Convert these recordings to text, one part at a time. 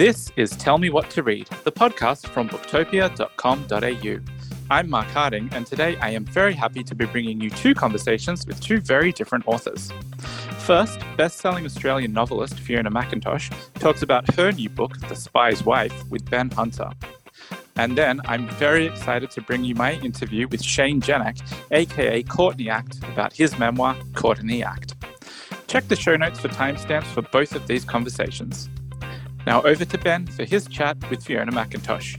This is Tell Me What to Read, the podcast from booktopia.com.au. I'm Mark Harding, and today I am very happy to be bringing you two conversations with two very different authors. First, best selling Australian novelist Fiona McIntosh talks about her new book, The Spy's Wife, with Ben Hunter. And then I'm very excited to bring you my interview with Shane Jenek, aka Courtney Act, about his memoir, the Act. Check the show notes for timestamps for both of these conversations. Now over to Ben for his chat with Fiona McIntosh.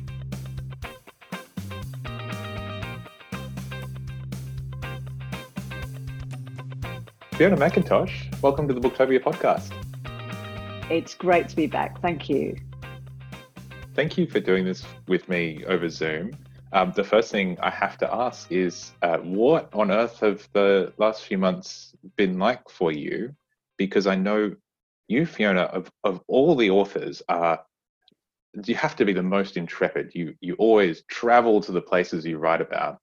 Fiona McIntosh, welcome to the Booktopia podcast. It's great to be back. Thank you. Thank you for doing this with me over Zoom. Um, the first thing I have to ask is uh, what on earth have the last few months been like for you? Because I know you, Fiona, of, of all the authors, are you have to be the most intrepid. You you always travel to the places you write about.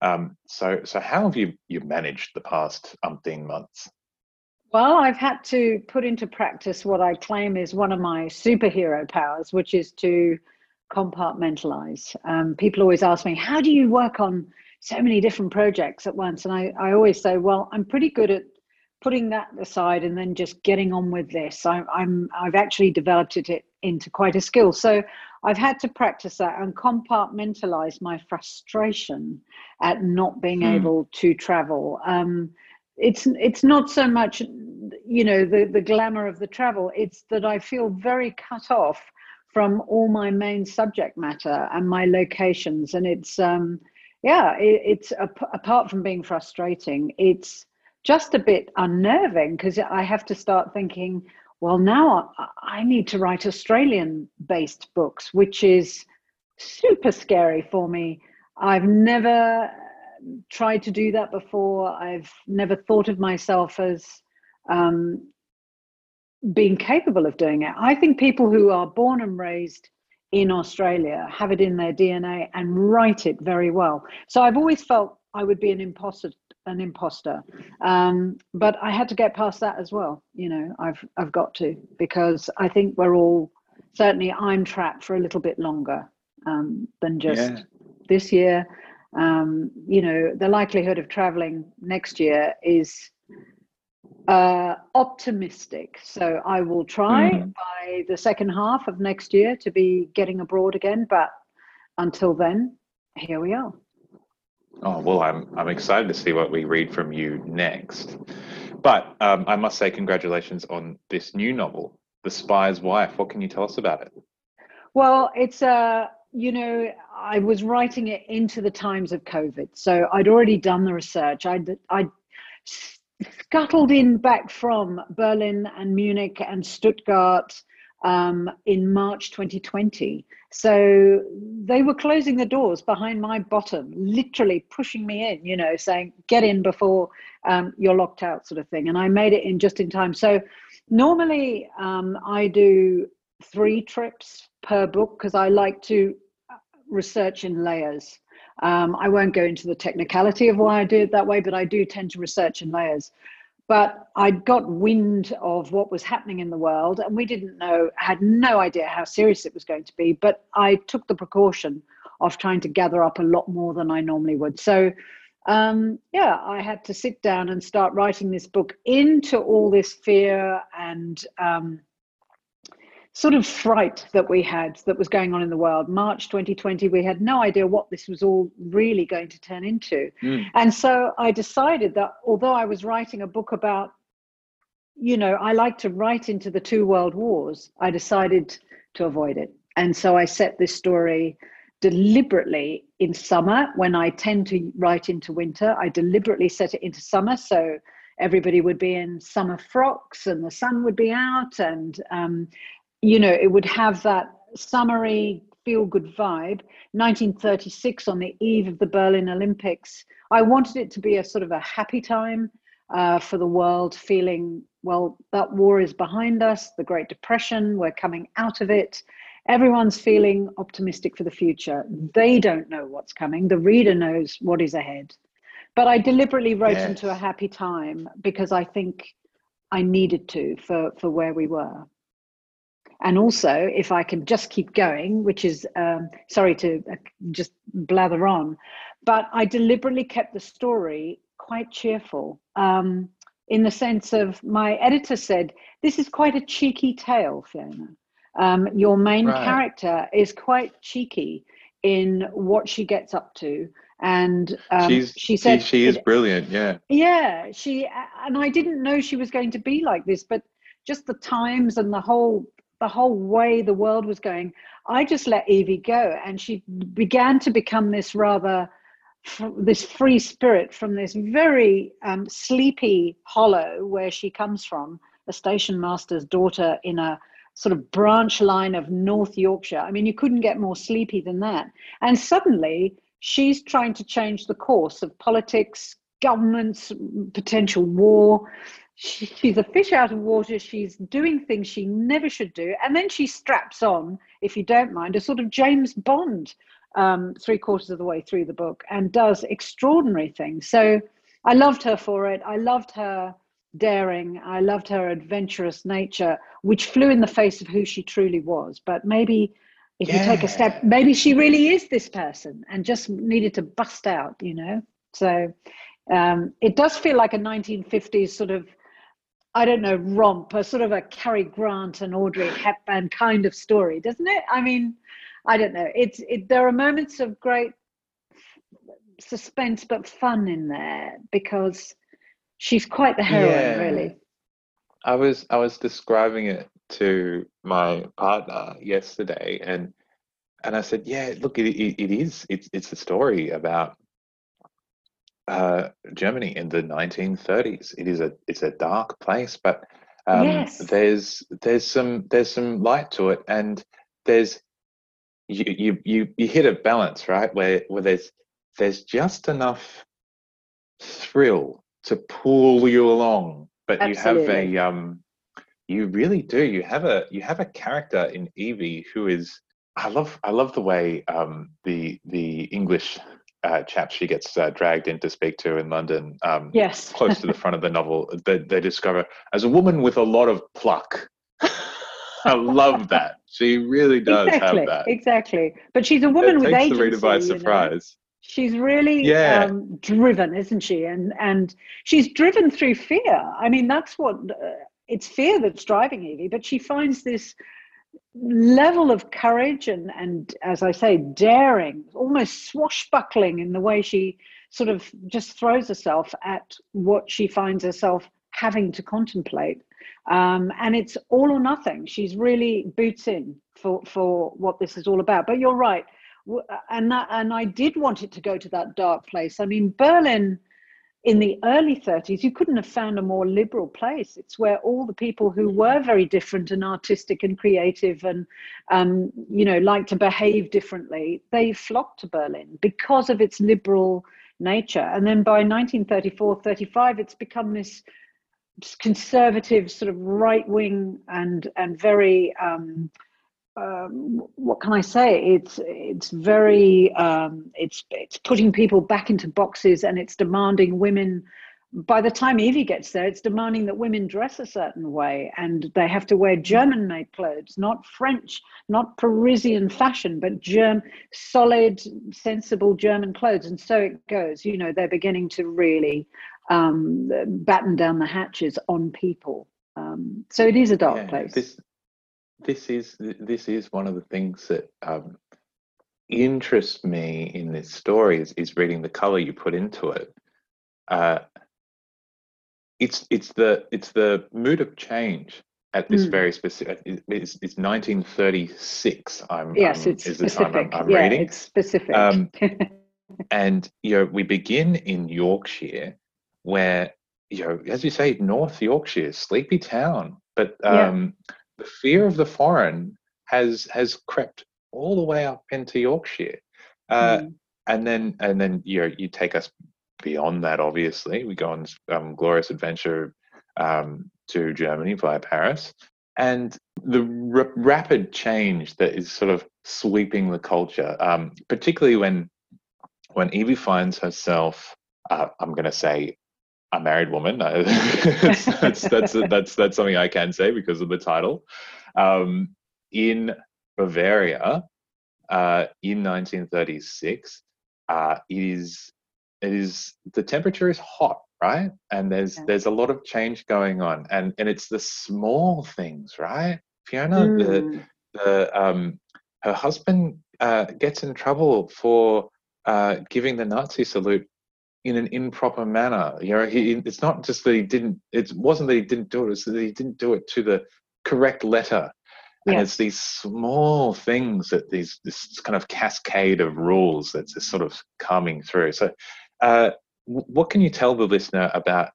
Um, so, so how have you you managed the past umpteen months? Well, I've had to put into practice what I claim is one of my superhero powers, which is to compartmentalize. Um, people always ask me, "How do you work on so many different projects at once?" And I, I always say, "Well, I'm pretty good at putting that aside and then just getting on with this. I, I'm I've actually developed it into quite a skill. So I've had to practice that and compartmentalize my frustration at not being hmm. able to travel. Um, it's it's not so much, you know, the the glamour of the travel. It's that I feel very cut off from all my main subject matter and my locations, and it's um, yeah, it, it's apart from being frustrating, it's just a bit unnerving because I have to start thinking well, now I need to write Australian based books, which is super scary for me. I've never tried to do that before. I've never thought of myself as um, being capable of doing it. I think people who are born and raised in Australia have it in their DNA and write it very well. So I've always felt I would be an imposter an imposter. Um, but I had to get past that as well. You know, I've I've got to because I think we're all certainly I'm trapped for a little bit longer um, than just yeah. this year. Um, you know, the likelihood of traveling next year is uh, optimistic. So I will try mm. by the second half of next year to be getting abroad again. But until then, here we are. Oh well, I'm I'm excited to see what we read from you next. But um, I must say, congratulations on this new novel, The Spy's Wife. What can you tell us about it? Well, it's a uh, you know I was writing it into the times of COVID, so I'd already done the research. I'd I scuttled in back from Berlin and Munich and Stuttgart um, in March 2020. So they were closing the doors behind my bottom, literally pushing me in, you know, saying, get in before um, you're locked out, sort of thing. And I made it in just in time. So normally um, I do three trips per book because I like to research in layers. Um, I won't go into the technicality of why I do it that way, but I do tend to research in layers but I'd got wind of what was happening in the world, and we didn't know, had no idea how serious it was going to be. But I took the precaution of trying to gather up a lot more than I normally would. So, um, yeah, I had to sit down and start writing this book into all this fear and um, sort of fright that we had that was going on in the world. March 2020, we had no idea what this was all really going to turn into. Mm. And so I decided that although I was writing a book about, you know, I like to write into the two world wars, I decided to avoid it. And so I set this story deliberately in summer when I tend to write into winter. I deliberately set it into summer. So everybody would be in summer frocks and the sun would be out and um, you know, it would have that summary feel good vibe. 1936, on the eve of the Berlin Olympics, I wanted it to be a sort of a happy time uh, for the world, feeling, well, that war is behind us, the Great Depression, we're coming out of it. Everyone's feeling optimistic for the future. They don't know what's coming, the reader knows what is ahead. But I deliberately wrote yes. into a happy time because I think I needed to for, for where we were. And also, if I can just keep going, which is um, sorry to uh, just blather on, but I deliberately kept the story quite cheerful um, in the sense of my editor said, This is quite a cheeky tale, Fiona. Um, your main right. character is quite cheeky in what she gets up to and um, She's, she said she, she is brilliant yeah yeah she and i didn't know she was going to be like this but just the times and the whole the whole way the world was going i just let evie go and she began to become this rather this free spirit from this very um, sleepy hollow where she comes from a station master's daughter in a sort of branch line of North Yorkshire. I mean, you couldn't get more sleepy than that. And suddenly she's trying to change the course of politics, governments, potential war. She, she's a fish out of water. She's doing things she never should do. And then she straps on, if you don't mind, a sort of James Bond um, three quarters of the way through the book and does extraordinary things. So I loved her for it. I loved her daring. I loved her adventurous nature, which flew in the face of who she truly was. But maybe if yeah. you take a step, maybe she really is this person and just needed to bust out, you know? So um, it does feel like a 1950s sort of, I don't know, romp, a sort of a Cary Grant and Audrey Hepburn kind of story, doesn't it? I mean, I don't know. It's it, there are moments of great suspense but fun in there because she's quite the heroine, yeah. really. I was I was describing it to my partner yesterday, and and I said, yeah, look, it, it, it is. It's it's a story about uh, Germany in the 1930s. It is a it's a dark place, but um, yes. there's there's some there's some light to it, and there's you you you, you hit a balance, right? Where where there's there's just enough thrill to pull you along, but Absolutely. you have a um, you really do. You have a you have a character in Evie who is. I love I love the way um, the the English uh, chap she gets uh, dragged in to speak to in London. Um, yes, close to the front of the novel, they, they discover as a woman with a lot of pluck. I love that. She really does exactly, have that. Exactly. But she's a woman it with takes agency. the reader by surprise. Know? She's really yeah. um, driven, isn't she? And and she's driven through fear. I mean, that's what uh, it's fear that's driving Evie. But she finds this level of courage and and as I say, daring, almost swashbuckling in the way she sort of just throws herself at what she finds herself having to contemplate. Um, and it's all or nothing. She's really boots in for for what this is all about. But you're right and that, and I did want it to go to that dark place. I mean, Berlin in the early 30s, you couldn't have found a more liberal place. It's where all the people who were very different and artistic and creative and, um, you know, like to behave differently, they flocked to Berlin because of its liberal nature. And then by 1934, 35, it's become this conservative sort of right wing and and very um, um, what can I say? It's it's very um, it's it's putting people back into boxes and it's demanding women. By the time Evie gets there, it's demanding that women dress a certain way and they have to wear German-made clothes, not French, not Parisian fashion, but German, solid, sensible German clothes. And so it goes. You know, they're beginning to really um, batten down the hatches on people. Um, so it is a dark yeah, place. This, this is this is one of the things that um, interests me in this story is, is reading the color you put into it. Uh, it's it's the it's the mood of change at this mm. very specific. It's, it's 1936. I'm yes, um, it's specific. I'm, I'm yeah, reading. it's specific. Um, and you know, we begin in Yorkshire, where you know, as you say, North Yorkshire, sleepy town, but um, yeah the fear of the foreign has has crept all the way up into Yorkshire, uh, mm. and then and then you know, you take us beyond that. Obviously, we go on um, glorious adventure um, to Germany via Paris, and the r- rapid change that is sort of sweeping the culture, um, particularly when when Evie finds herself, uh, I'm going to say, a married woman. that's, that's, that's, that's, that's something I can say because of the title. Um, in Bavaria uh, in 1936, uh, it is it is the temperature is hot, right? And there's yeah. there's a lot of change going on, and and it's the small things, right? Fiona, mm. the the um, her husband uh, gets in trouble for uh, giving the Nazi salute in an improper manner. You know, he, it's not just that he didn't. It wasn't that he didn't do it. It's that he didn't do it to the correct letter. And yeah. it's these small things that these this kind of cascade of rules that's just sort of coming through. So, uh, what can you tell the listener about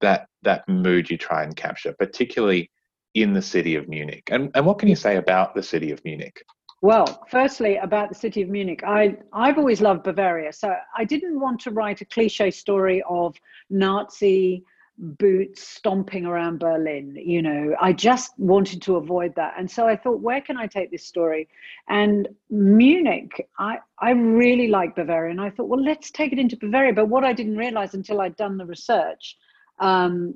that that mood you try and capture, particularly in the city of Munich? And and what can you say about the city of Munich? Well, firstly, about the city of Munich, I, I've always loved Bavaria. So I didn't want to write a cliche story of Nazi boots stomping around Berlin. You know, I just wanted to avoid that. And so I thought, where can I take this story? And Munich, I, I really like Bavaria. And I thought, well, let's take it into Bavaria. But what I didn't realize until I'd done the research um,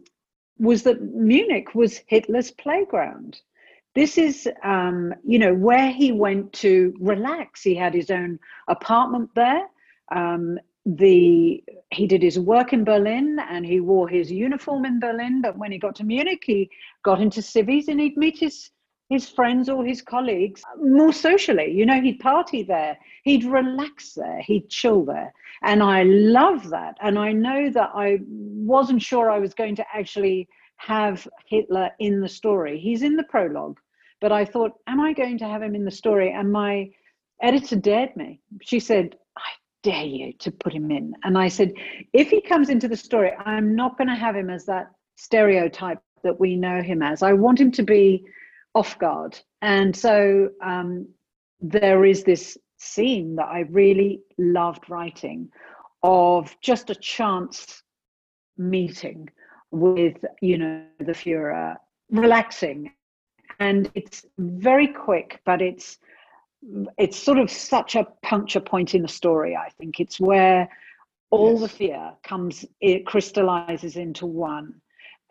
was that Munich was Hitler's playground this is um, you know where he went to relax. He had his own apartment there. Um, the he did his work in berlin and he wore his uniform in berlin. But when he got to munich he got into civies and he'd meet his his friends or his colleagues more socially. You know he'd party there. He'd relax there. He'd chill there. And i love that. And i know that i wasn't sure i was going to actually have Hitler in the story. He's in the prologue, but I thought, am I going to have him in the story? And my editor dared me. She said, I dare you to put him in. And I said, if he comes into the story, I'm not going to have him as that stereotype that we know him as. I want him to be off guard. And so um, there is this scene that I really loved writing of just a chance meeting with you know the Führer, relaxing, and it's very quick, but it's it's sort of such a puncture point in the story. I think it's where all yes. the fear comes, it crystallizes into one,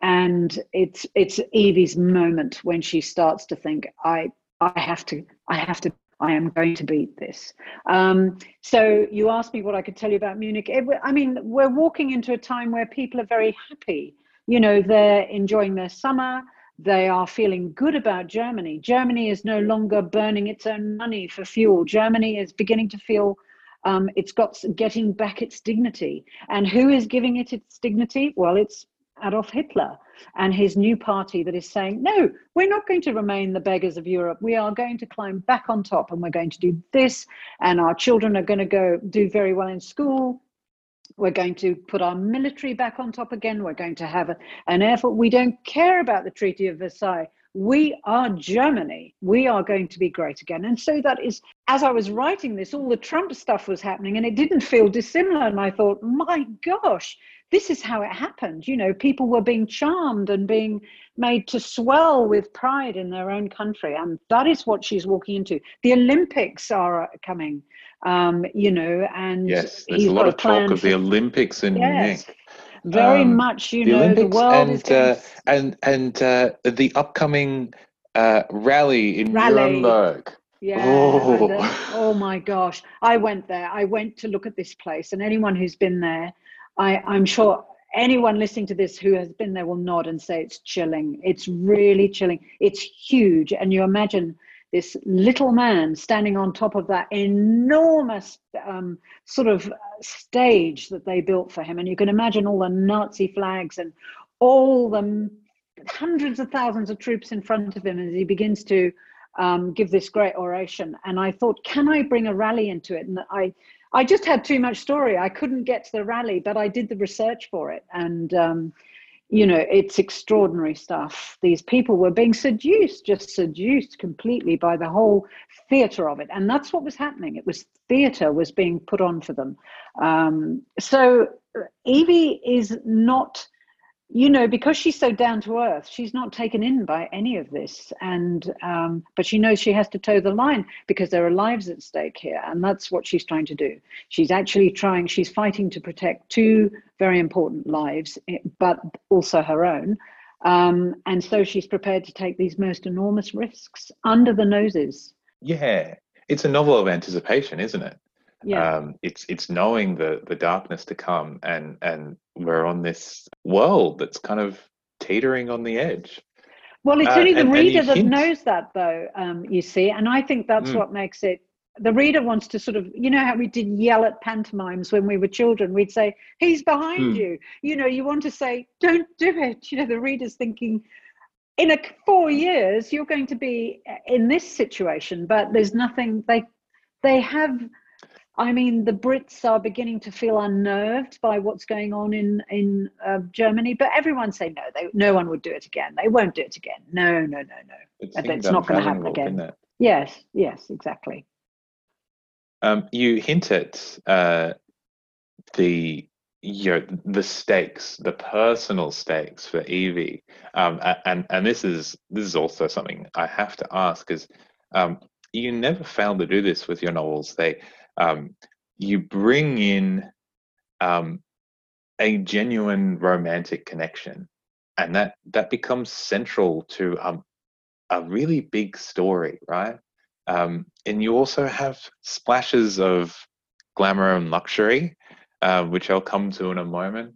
and it's it's Evie's moment when she starts to think, I I have to I have to I am going to beat this. Um, so you asked me what I could tell you about Munich. It, I mean, we're walking into a time where people are very happy you know, they're enjoying their summer. They are feeling good about Germany. Germany is no longer burning its own money for fuel. Germany is beginning to feel um, it's got getting back its dignity. And who is giving it its dignity? Well, it's Adolf Hitler and his new party that is saying, no, we're not going to remain the beggars of Europe. We are going to climb back on top and we're going to do this. And our children are going to go do very well in school. We're going to put our military back on top again. We're going to have a, an force. We don't care about the Treaty of Versailles. We are Germany. We are going to be great again. And so that is, as I was writing this, all the Trump stuff was happening and it didn't feel dissimilar. And I thought, my gosh, this is how it happened. You know, people were being charmed and being made to swell with pride in their own country. And that is what she's walking into. The Olympics are uh, coming um, you know, and yes, there's a lot of talk of the Olympics in yes, Munich. Very um, much, you the know, Olympics the world and, is uh, and and uh, the upcoming uh, rally in rally. Nuremberg. Yeah. Oh. oh my gosh. I went there. I went to look at this place, and anyone who's been there, I, I'm sure anyone listening to this who has been there will nod and say it's chilling. It's really chilling. It's huge. And you imagine this little man standing on top of that enormous um, sort of stage that they built for him. And you can imagine all the Nazi flags and all the hundreds of thousands of troops in front of him as he begins to um, give this great oration. And I thought, can I bring a rally into it? And I, I just had too much story. I couldn't get to the rally, but I did the research for it. And um, you know, it's extraordinary stuff. These people were being seduced, just seduced completely by the whole theatre of it. And that's what was happening. It was theatre was being put on for them. Um, so Evie is not you know, because she's so down to earth, she's not taken in by any of this. And, um, but she knows she has to toe the line because there are lives at stake here. And that's what she's trying to do. She's actually trying, she's fighting to protect two very important lives, eh, but also her own. Um, and so she's prepared to take these most enormous risks under the noses. Yeah, it's a novel of anticipation, isn't it? Yeah. Um, it's it's knowing the the darkness to come, and and we're on this world that's kind of teetering on the edge. Well, it's Uh, only the and- and reader you that hint- knows that, though. Um, you see, and I think that's Mm. what makes it. The reader wants to sort of, you know, how we did yell at pantomimes when we were children. We'd say, "He's behind Mm. you." You know, you want to say, "Don't do it." You know, the reader's thinking, in a four years, you're going to be in this situation, but there's nothing. They, they have. I mean, the Brits are beginning to feel unnerved by what's going on in in uh, Germany, but everyone say no. They, no one would do it again. They won't do it again. No, no, no, no. It's, it's not gonna happen again. Yes, yes, exactly. Um, you hint at uh, the you know the stakes, the personal stakes for Evie, um, and and this is this is also something I have to ask is um, you never fail to do this with your novels. They um, you bring in um, a genuine romantic connection, and that that becomes central to um, a really big story, right? Um, and you also have splashes of glamour and luxury, uh, which I'll come to in a moment.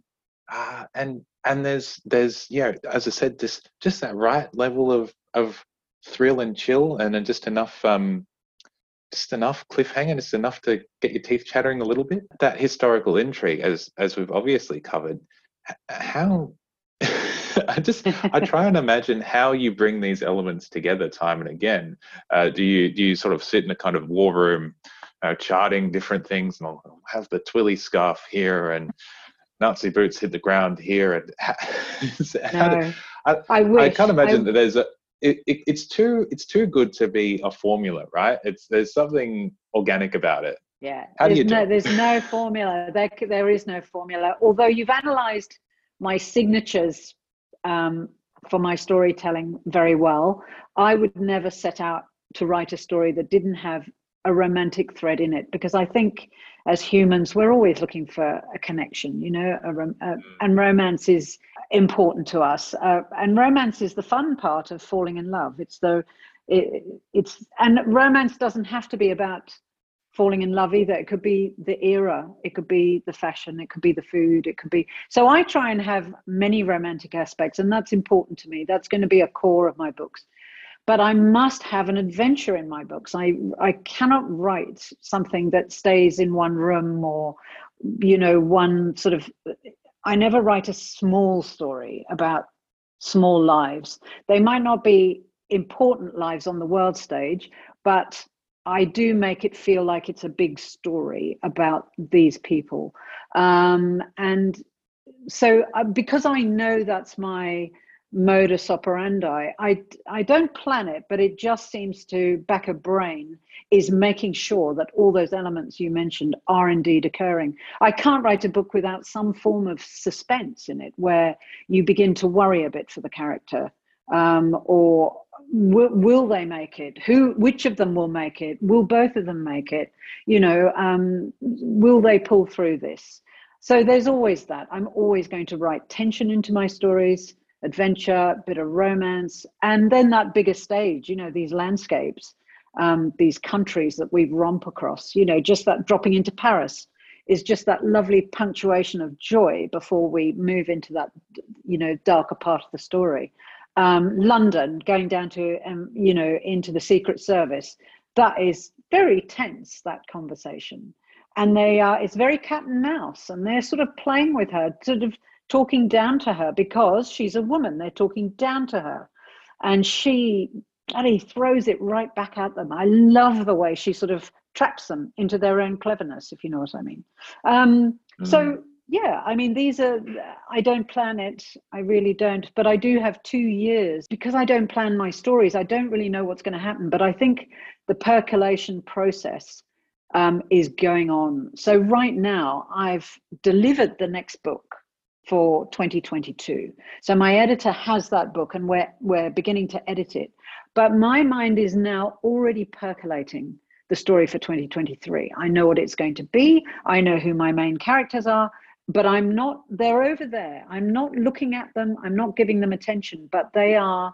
Uh, and and there's there's yeah, as I said, just just that right level of of thrill and chill, and then just enough um, just enough cliffhanger, just enough to get your teeth chattering a little bit. That historical intrigue, as as we've obviously covered, how. I just I try and imagine how you bring these elements together time and again. Uh, do you do you sort of sit in a kind of war room, uh, charting different things, and I'll have the twilly scarf here and Nazi boots hit the ground here, and how, how do- I- I wish. I can't imagine I- that there's a. It, it, it's too it's too good to be a formula, right? It's there's something organic about it. Yeah, How do there's you do no, it? there's no formula. There, there is no formula. Although you've analysed my signatures um, for my storytelling very well, I would never set out to write a story that didn't have a romantic thread in it because I think as humans we're always looking for a connection, you know, a rom- uh, and romance is important to us. Uh, and romance is the fun part of falling in love. It's the it, it's and romance doesn't have to be about falling in love either. It could be the era, it could be the fashion, it could be the food, it could be. So I try and have many romantic aspects, and that's important to me. That's going to be a core of my books. But I must have an adventure in my books. I I cannot write something that stays in one room or, you know, one sort of. I never write a small story about small lives. They might not be important lives on the world stage, but I do make it feel like it's a big story about these people. Um, and so, uh, because I know that's my modus operandi, I, I don't plan it, but it just seems to back a brain is making sure that all those elements you mentioned are indeed occurring. I can't write a book without some form of suspense in it where you begin to worry a bit for the character. Um, or will, will they make it? Who which of them will make it? Will both of them make it? You know um, will they pull through this? So there's always that. I'm always going to write tension into my stories adventure bit of romance and then that bigger stage you know these landscapes um, these countries that we romp across you know just that dropping into paris is just that lovely punctuation of joy before we move into that you know darker part of the story um, London, going down to um, you know into the Secret Service, that is very tense. That conversation, and they are it's very cat and mouse, and they're sort of playing with her, sort of talking down to her because she's a woman. They're talking down to her, and she bloody throws it right back at them. I love the way she sort of traps them into their own cleverness, if you know what I mean. Um, So yeah, I mean, these are, I don't plan it. I really don't. But I do have two years because I don't plan my stories. I don't really know what's going to happen. But I think the percolation process um, is going on. So right now, I've delivered the next book for 2022. So my editor has that book and we're, we're beginning to edit it. But my mind is now already percolating the story for 2023. I know what it's going to be, I know who my main characters are but I'm not, they're over there. I'm not looking at them, I'm not giving them attention, but they are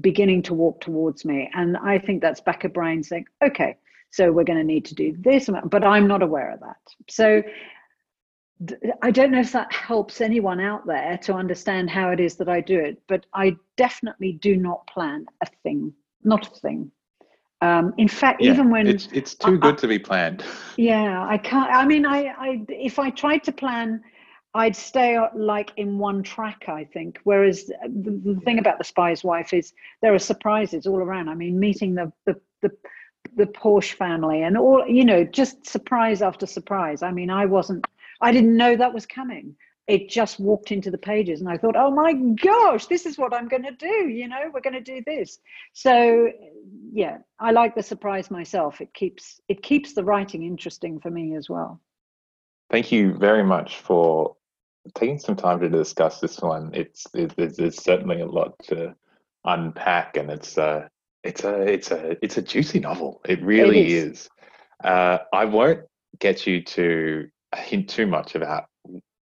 beginning to walk towards me. And I think that's back of brain saying, okay, so we're going to need to do this, but I'm not aware of that. So I don't know if that helps anyone out there to understand how it is that I do it, but I definitely do not plan a thing, not a thing. Um, in fact, yeah, even when it's it's too I, good to be planned. Yeah, I can't. I mean, I, I if I tried to plan, I'd stay like in one track. I think. Whereas the, the thing about the spy's wife is there are surprises all around. I mean, meeting the the the the Porsche family and all you know, just surprise after surprise. I mean, I wasn't. I didn't know that was coming. It just walked into the pages and i thought oh my gosh this is what i'm going to do you know we're going to do this. So yeah i like the surprise myself. It keeps it keeps the writing interesting for me as well. Thank you very much for taking some time to discuss this one. It's it, it's, certainly a lot to unpack and it's a it's a it's a it's a juicy novel. It really it is, is. Uh, i won't get you to hint too much about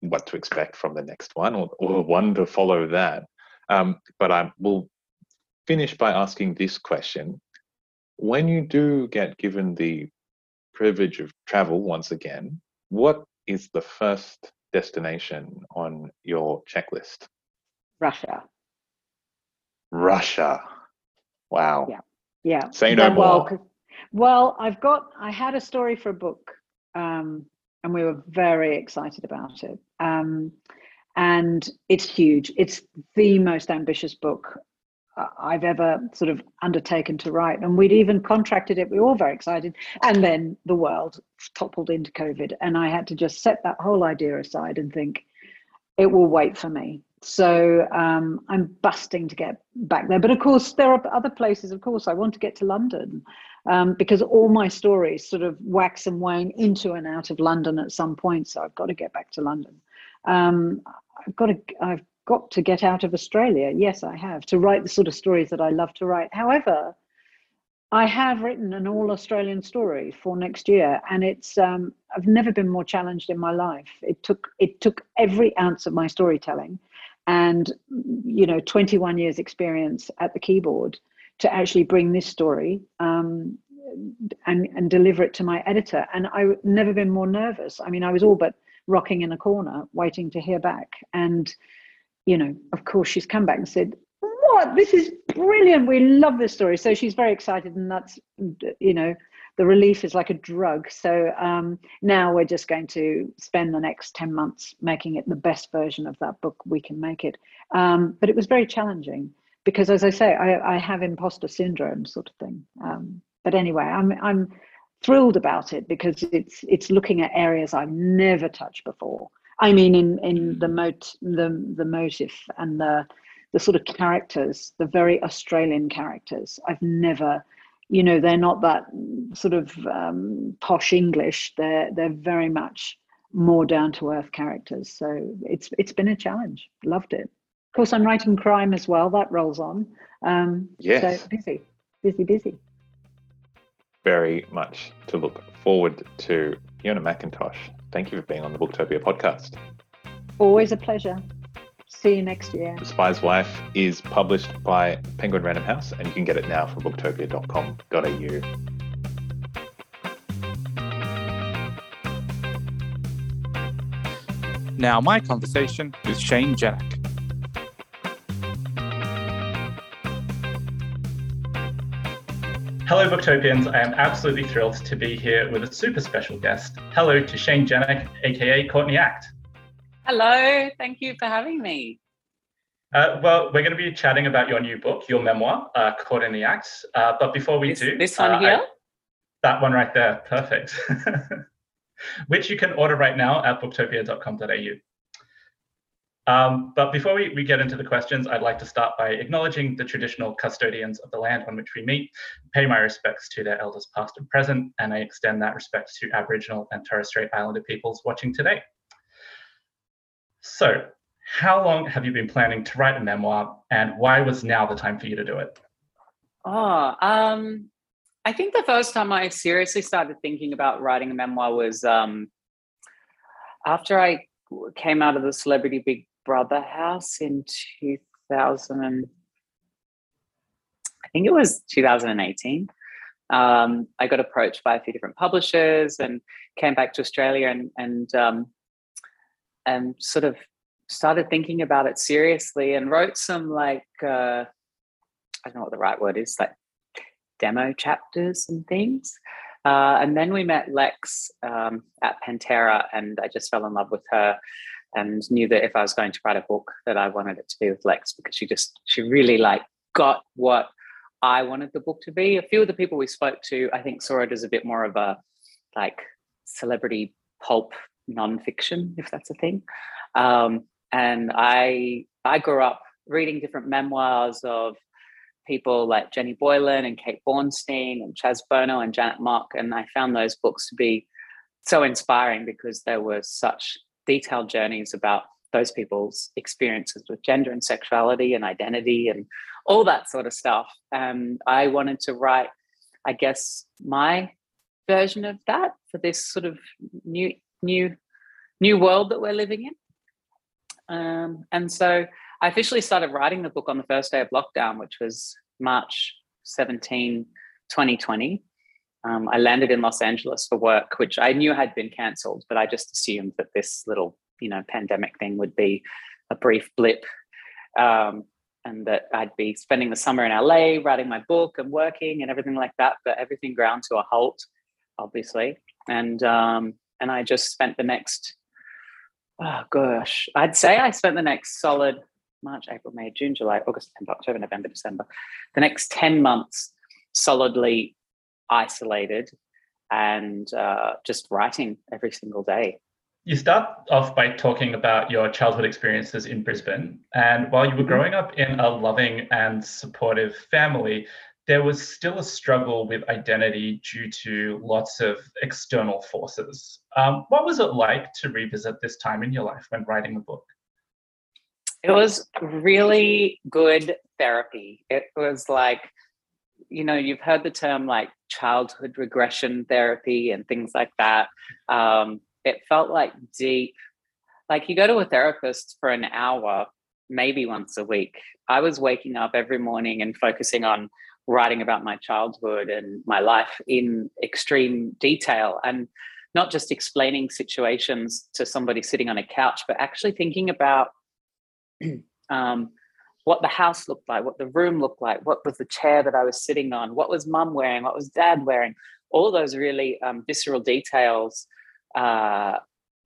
what to expect from the next one or, or one to follow that. Um, but I will finish by asking this question. When you do get given the privilege of travel once again, what is the first destination on your checklist? Russia. Russia. Wow. Yeah. Yeah. Say no well, more. Well, I've got, I had a story for a book um, and we were very excited about it. Um, and it's huge. It's the most ambitious book uh, I've ever sort of undertaken to write. And we'd even contracted it. We were all very excited. And then the world toppled into COVID. And I had to just set that whole idea aside and think, it will wait for me. So um, I'm busting to get back there. But of course, there are other places. Of course, I want to get to London um, because all my stories sort of wax and wane into and out of London at some point. So I've got to get back to London. Um, I've got to. I've got to get out of Australia. Yes, I have to write the sort of stories that I love to write. However, I have written an all Australian story for next year, and it's. Um, I've never been more challenged in my life. It took. It took every ounce of my storytelling and you know 21 years experience at the keyboard to actually bring this story um, and and deliver it to my editor. And i've never been more nervous. I mean i was all but rocking in a corner waiting to hear back. And you know of course she's come back and said what? This is brilliant. We love this story. So she's very excited and that's you know the relief is like a drug. So um, now we're just going to spend the next 10 months making it the best version of that book we can make it. Um, but it was very challenging because, as I say, I, I have imposter syndrome sort of thing. Um, but anyway, I'm, I'm thrilled about it because it's, it's looking at areas I've never touched before. I mean, in, in the, mot- the, the motive and the, the sort of characters, the very Australian characters. I've never you know they're not that sort of um, posh English. They're they're very much more down to earth characters. So it's it's been a challenge. Loved it. Of course, I'm writing crime as well. That rolls on. Um, yes. So busy, busy, busy. Very much to look forward to. Fiona McIntosh, thank you for being on the Booktopia podcast. Always a pleasure. See you next year. The Spy's Wife is published by Penguin Random House, and you can get it now from booktopia.com.au. Now, my conversation with Shane Jenek. Hello, Booktopians. I am absolutely thrilled to be here with a super special guest. Hello to Shane Jenek, aka Courtney Act. Hello, thank you for having me. Uh, well, we're going to be chatting about your new book, your memoir, uh, Caught in the Act. Uh, but before we this, do, this one uh, here, I, that one right there, perfect. Which you can order right now at booktopia.com.au. Um, but before we, we get into the questions, I'd like to start by acknowledging the traditional custodians of the land on which we meet, pay my respects to their elders past and present, and I extend that respect to Aboriginal and Torres Strait Islander peoples watching today. So, how long have you been planning to write a memoir, and why was now the time for you to do it? Oh, um, I think the first time I seriously started thinking about writing a memoir was um, after I came out of the Celebrity Big Brother house in 2000 and I think it was 2018. Um, I got approached by a few different publishers and came back to Australia and and um, and sort of started thinking about it seriously and wrote some like uh, I don't know what the right word is like demo chapters and things. Uh, and then we met Lex um, at Pantera, and I just fell in love with her and knew that if I was going to write a book, that I wanted it to be with Lex because she just she really like got what I wanted the book to be. A few of the people we spoke to, I think, saw it as a bit more of a like celebrity pulp nonfiction, if that's a thing. Um, and I I grew up reading different memoirs of people like Jenny Boylan and Kate Bornstein and Chaz Bono and Janet Mock. And I found those books to be so inspiring because there were such detailed journeys about those people's experiences with gender and sexuality and identity and all that sort of stuff. And I wanted to write, I guess, my version of that for this sort of new, new, new world that we're living in. Um, and so I officially started writing the book on the first day of lockdown, which was March 17, 2020. Um, I landed in Los Angeles for work, which I knew had been cancelled, but I just assumed that this little, you know, pandemic thing would be a brief blip, um, and that I'd be spending the summer in LA, writing my book and working and everything like that. But everything ground to a halt, obviously, and um, and I just spent the next, oh gosh, I'd say I spent the next solid March, April, May, June, July, August, September, October, November, December. The next 10 months solidly isolated and uh, just writing every single day. You start off by talking about your childhood experiences in Brisbane. And while you were mm-hmm. growing up in a loving and supportive family, there was still a struggle with identity due to lots of external forces. Um, what was it like to revisit this time in your life when writing the book? It was really good therapy. It was like, you know, you've heard the term like childhood regression therapy and things like that. Um, it felt like deep, like you go to a therapist for an hour, maybe once a week. I was waking up every morning and focusing on writing about my childhood and my life in extreme detail and not just explaining situations to somebody sitting on a couch, but actually thinking about um, what the house looked like, what the room looked like, what was the chair that I was sitting on, what was mum wearing, what was dad wearing. All those really um, visceral details uh,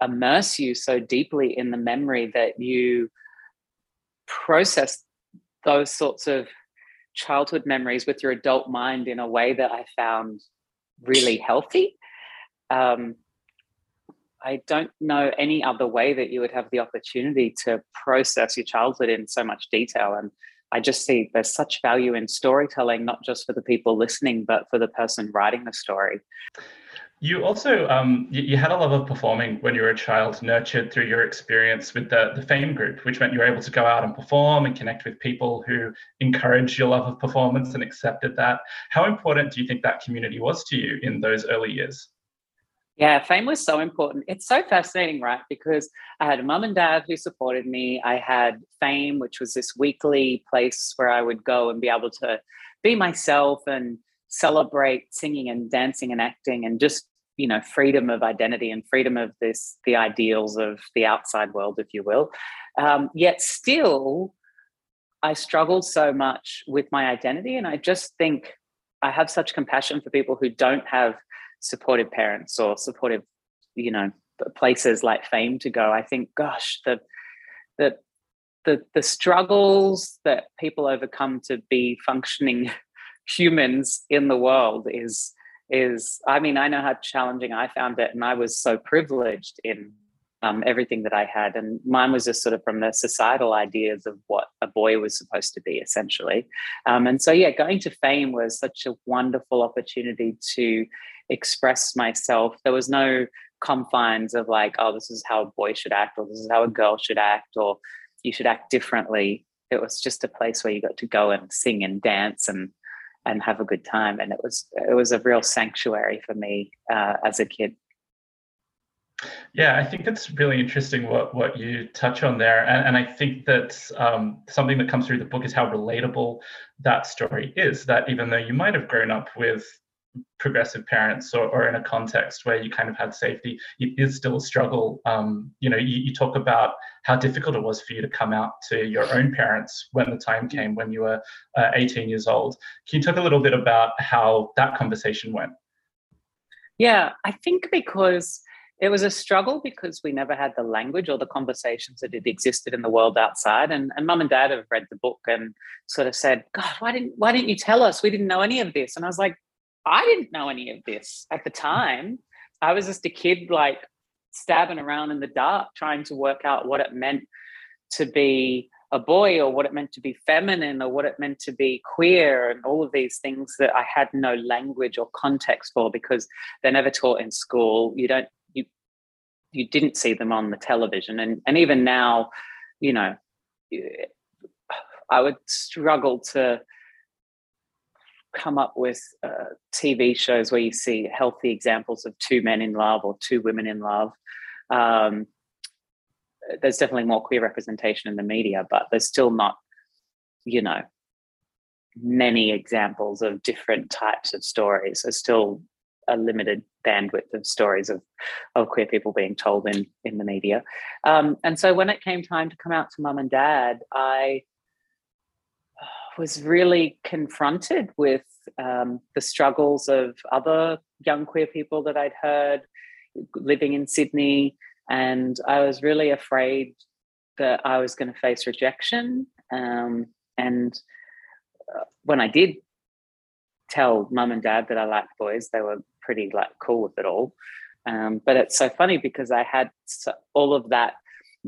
immerse you so deeply in the memory that you process those sorts of childhood memories with your adult mind in a way that I found really healthy. Um, I don't know any other way that you would have the opportunity to process your childhood in so much detail. And I just see there's such value in storytelling, not just for the people listening, but for the person writing the story. You also um, you, had a love of performing when you were a child, nurtured through your experience with the the Fame Group, which meant you were able to go out and perform and connect with people who encouraged your love of performance and accepted that. How important do you think that community was to you in those early years? Yeah, fame was so important. It's so fascinating, right? Because I had a mum and dad who supported me. I had fame, which was this weekly place where I would go and be able to be myself and celebrate singing and dancing and acting and just, you know, freedom of identity and freedom of this, the ideals of the outside world, if you will. Um, yet still, I struggled so much with my identity. And I just think I have such compassion for people who don't have supportive parents or supportive, you know, places like fame to go. I think, gosh, the the the the struggles that people overcome to be functioning humans in the world is is I mean, I know how challenging I found it, and I was so privileged in um, everything that I had. And mine was just sort of from the societal ideas of what a boy was supposed to be, essentially. Um, and so, yeah, going to fame was such a wonderful opportunity to express myself. There was no confines of like, oh, this is how a boy should act, or this is how a girl should act, or you should act differently. It was just a place where you got to go and sing and dance and and have a good time. And it was it was a real sanctuary for me uh, as a kid. Yeah, I think it's really interesting what, what you touch on there. And, and I think that um, something that comes through the book is how relatable that story is. That even though you might have grown up with progressive parents or, or in a context where you kind of had safety, it is still a struggle. Um, you know, you, you talk about how difficult it was for you to come out to your own parents when the time came when you were uh, 18 years old. Can you talk a little bit about how that conversation went? Yeah, I think because it was a struggle because we never had the language or the conversations that had existed in the world outside. And, and mum and dad have read the book and sort of said, God, why didn't why didn't you tell us? We didn't know any of this. And I was like, I didn't know any of this at the time. I was just a kid like stabbing around in the dark trying to work out what it meant to be a boy or what it meant to be feminine or what it meant to be queer and all of these things that I had no language or context for because they're never taught in school. You don't you didn't see them on the television and and even now, you know, I would struggle to come up with uh, TV shows where you see healthy examples of two men in love or two women in love. Um, there's definitely more queer representation in the media, but there's still not, you know, many examples of different types of stories. There's still a limited bandwidth of stories of, of queer people being told in in the media. Um, and so when it came time to come out to mum and dad, I was really confronted with um, the struggles of other young queer people that I'd heard living in Sydney. And I was really afraid that I was going to face rejection. Um, and uh, when I did tell mum and dad that I liked boys, they were pretty like cool with it all. Um, but it's so funny because I had all of that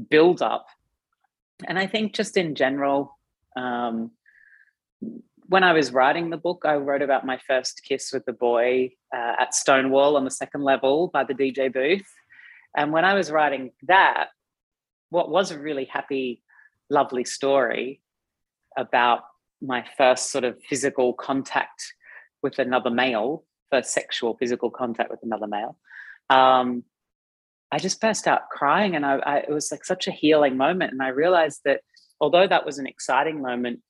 build up. And I think just in general, um, when I was writing the book, I wrote about my first kiss with the boy uh, at Stonewall on the second level by the DJ booth. And when I was writing that, what was a really happy, lovely story about my first sort of physical contact with another male, first sexual physical contact with another male, um, I just burst out crying. And I, I, it was like such a healing moment. And I realized that although that was an exciting moment,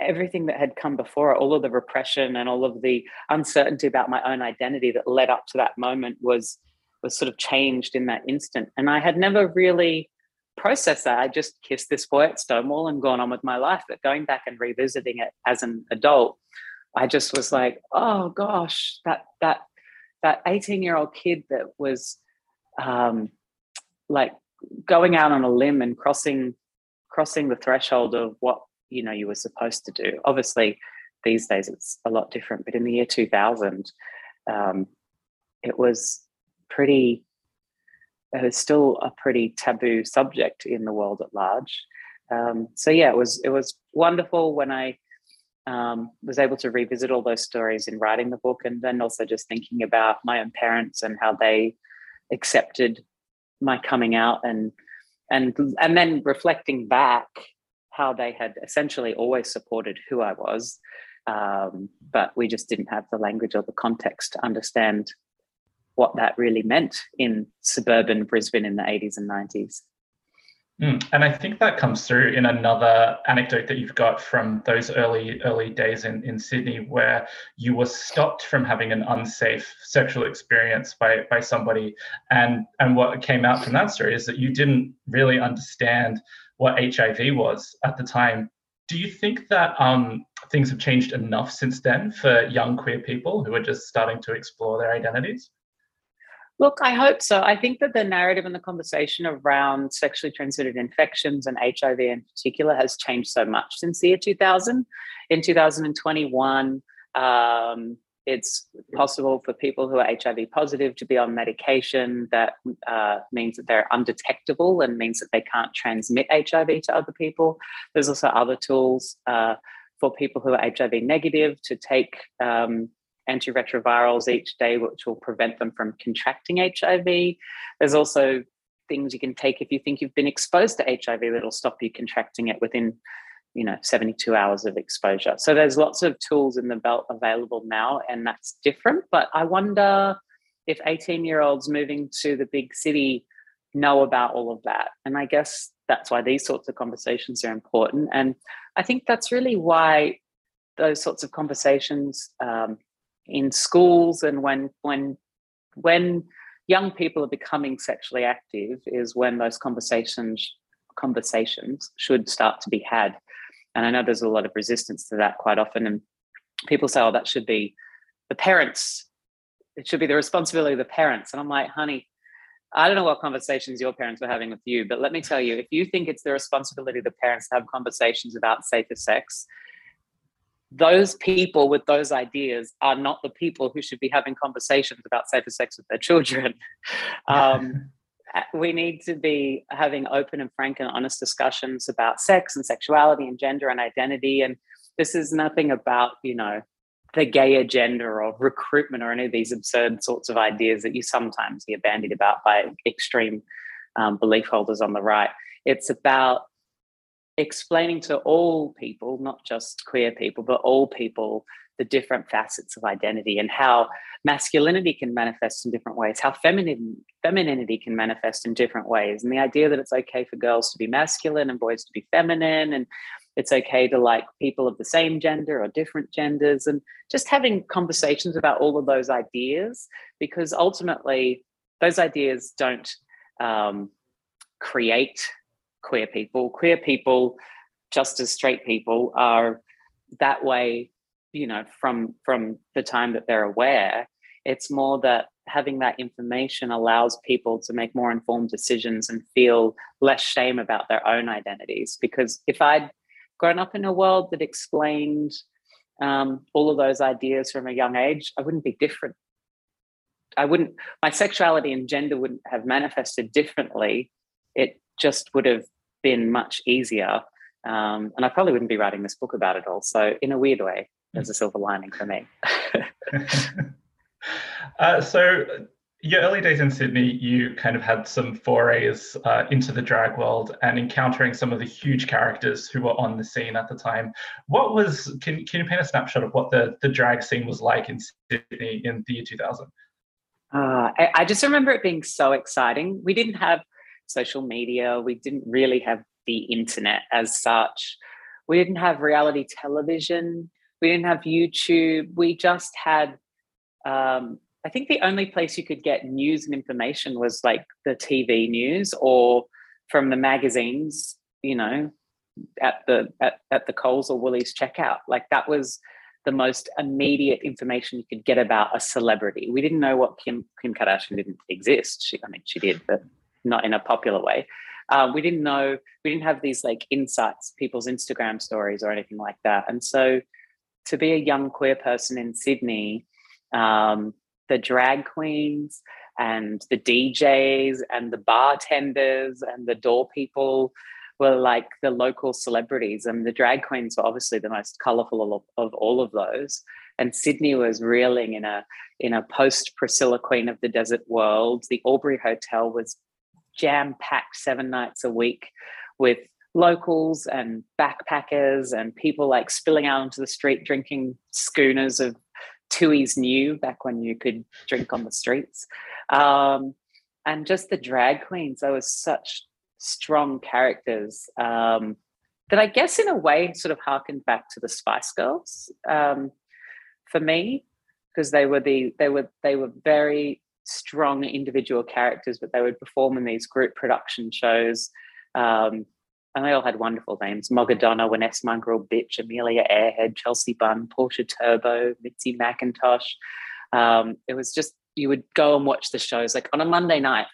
everything that had come before all of the repression and all of the uncertainty about my own identity that led up to that moment was was sort of changed in that instant. And I had never really processed that. I just kissed this boy at Stonewall and gone on with my life. But going back and revisiting it as an adult, I just was like, oh gosh, that that that 18 year old kid that was um, like going out on a limb and crossing crossing the threshold of what you know you were supposed to do. Obviously, these days it's a lot different, but in the year 2000, um, it was pretty. It was still a pretty taboo subject in the world at large. Um, so yeah, it was it was wonderful when I um, was able to revisit all those stories in writing the book, and then also just thinking about my own parents and how they accepted my coming out and and and then reflecting back how they had essentially always supported who I was, um, but we just didn't have the language or the context to understand what that really meant in suburban Brisbane in the 80s and 90s. Mm, and I think that comes through in another anecdote that you've got from those early early days in, in Sydney, where you were stopped from having an unsafe sexual experience by by somebody, and and what came out from that story is that you didn't really understand what HIV was at the time. Do you think that um, things have changed enough since then for young queer people who are just starting to explore their identities? Look, I hope so. I think that the narrative and the conversation around sexually transmitted infections and HIV in particular has changed so much since the year 2000. In 2021, um, it's possible for people who are HIV positive to be on medication that uh, means that they're undetectable and means that they can't transmit HIV to other people. There's also other tools uh, for people who are HIV negative to take um, antiretrovirals each day, which will prevent them from contracting HIV. There's also things you can take if you think you've been exposed to HIV that'll stop you contracting it within you know 72 hours of exposure so there's lots of tools in the belt available now and that's different but i wonder if 18 year olds moving to the big city know about all of that. And I guess that's why these sorts of conversations are important. And I think that's really why those sorts of conversations um, in schools and when when when young people are becoming sexually active is when those conversations conversations should start to be had. And I know there's a lot of resistance to that quite often. And people say, oh, that should be the parents, it should be the responsibility of the parents. And I'm like, honey, I don't know what conversations your parents were having with you, but let me tell you, if you think it's the responsibility of the parents to have conversations about safer sex, those people with those ideas are not the people who should be having conversations about safer sex with their children. Um, we need to be having open and frank and honest discussions about sex and sexuality and gender and identity. And this is nothing about, you know, the gay agenda or recruitment or any of these absurd sorts of ideas that you sometimes hear bandied about by extreme um, belief holders on the right. It's about explaining to all people, not just queer people, but all people, the different facets of identity and how masculinity can manifest in different ways, how feminine femininity can manifest in different ways, and the idea that it's okay for girls to be masculine and boys to be feminine, and it's okay to like people of the same gender or different genders, and just having conversations about all of those ideas, because ultimately those ideas don't um, create queer people. Queer people, just as straight people, are that way, you know, from from the time that they're aware. It's more that having that information allows people to make more informed decisions and feel less shame about their own identities. Because if I'd grown up in a world that explained um, all of those ideas from a young age, I wouldn't be different. I wouldn't, my sexuality and gender wouldn't have manifested differently. It just would have been much easier. Um, and I probably wouldn't be writing this book about it all. So, in a weird way, there's a silver lining for me. uh, so, your early days in Sydney, you kind of had some forays uh, into the drag world and encountering some of the huge characters who were on the scene at the time. What was, can, can you paint a snapshot of what the, the drag scene was like in Sydney in the year 2000? Uh, I, I just remember it being so exciting. We didn't have social media. We didn't really have the internet as such. We didn't have reality television. We didn't have YouTube. We just had, um, I think the only place you could get news and information was like the TV news or from the magazines, you know, at the at, at the Coles or Woolies checkout. Like that was the most immediate information you could get about a celebrity. We didn't know what Kim Kim Kardashian didn't exist. She, I mean, she did, but not in a popular way. Uh, we didn't know, we didn't have these like insights, people's Instagram stories or anything like that. And so to be a young queer person in Sydney, um, the drag queens and the DJs and the bartenders and the door people were like the local celebrities. And the drag queens were obviously the most colorful of, of all of those. And Sydney was reeling in a in a post Priscilla Queen of the Desert world. The Albury Hotel was jam packed seven nights a week with locals and backpackers and people like spilling out onto the street drinking schooners of Tooheys New back when you could drink on the streets. Um, and just the drag queens, there was such strong characters um, that I guess in a way sort of harkened back to the Spice Girls um, for me because they were the they were they were very strong individual characters, but they would perform in these group production shows. Um, and they all had wonderful names Mogadonna, Vanessa Mongrel Bitch, Amelia Airhead, Chelsea Bunn, Portia Turbo, Mitzi McIntosh. Um, it was just, you would go and watch the shows like on a Monday night,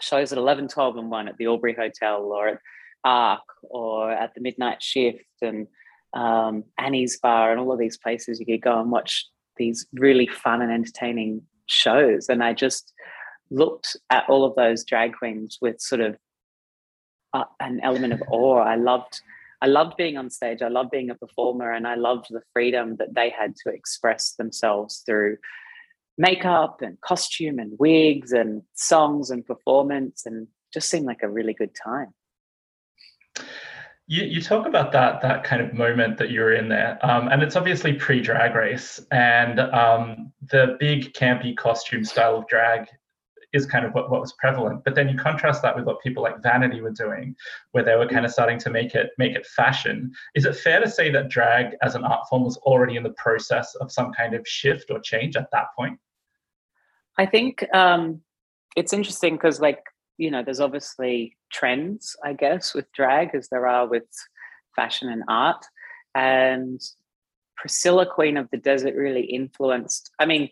shows at 11, 12, and 1 at the Albury Hotel or at ARQ or at the Midnight Shift and um, Annie's Bar and all of these places you could go and watch these really fun and entertaining shows. And I just looked at all of those drag queens with sort of uh, an element of awe. I loved, I loved being on stage. I loved being a performer, and I loved the freedom that they had to express themselves through makeup and costume and wigs and songs and performance, and just seemed like a really good time. You, you talk about that that kind of moment that you were in there, um, and it's obviously pre Drag Race, and um, the big campy costume style of drag is kind of what, what was prevalent. But then you contrast that with what people like Vanity were doing, where they were kind of starting to make it make it fashion. Is it fair to say that drag as an art form was already in the process of some kind of shift or change at that point? I think um, it's interesting because, like, you know, there's obviously trends, I guess, with drag as there are with fashion and art. And Priscilla, Queen of the Desert, really influenced. I mean,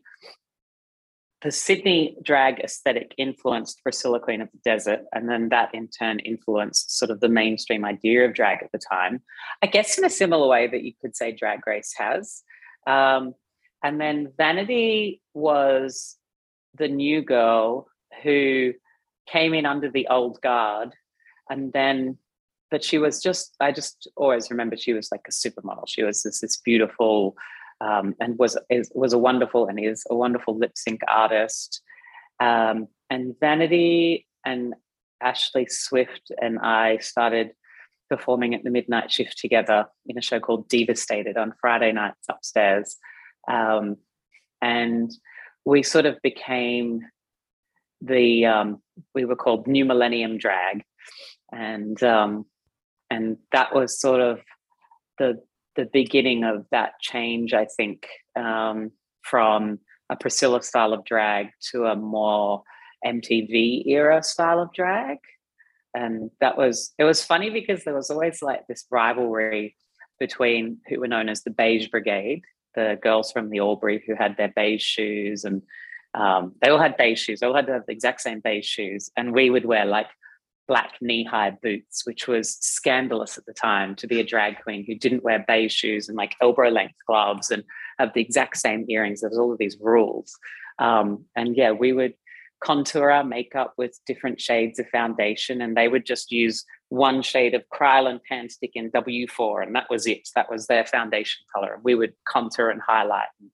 the Sydney drag aesthetic influenced Priscilla, Queen of the Desert, and then that in turn influenced sort of the mainstream idea of drag at the time. I guess in a similar way that you could say Drag Race has. Um, and then Vanity was the new girl who came in under the old guard. And then but she was just i just always remember she was like a supermodel. She was this, this beautiful um, and was is, was a wonderful and is a wonderful lip sync artist. Um, and vanity and ashley swift and i started performing at the midnight shift together in a show called devastated on friday nights upstairs. Um, and we sort of became the um, we were called New Millennium Drag, and um, and that was sort of the the beginning of that change. I think um, from a Priscilla style of drag to a more MTV era style of drag, and that was it was funny because there was always like this rivalry between who were known as the Beige Brigade, the girls from the Albury who had their beige shoes and um, they all had beige shoes. They all had to have the exact same beige shoes, and we would wear like black knee-high boots, which was scandalous at the time to be a drag queen who didn't wear beige shoes and like elbow-length gloves and have the exact same earrings. There was all of these rules, um, and yeah, we would contour our makeup with different shades of foundation, and they would just use one shade of Kryolan pan stick in W4, and that was it. That was their foundation color. And we would contour and highlight and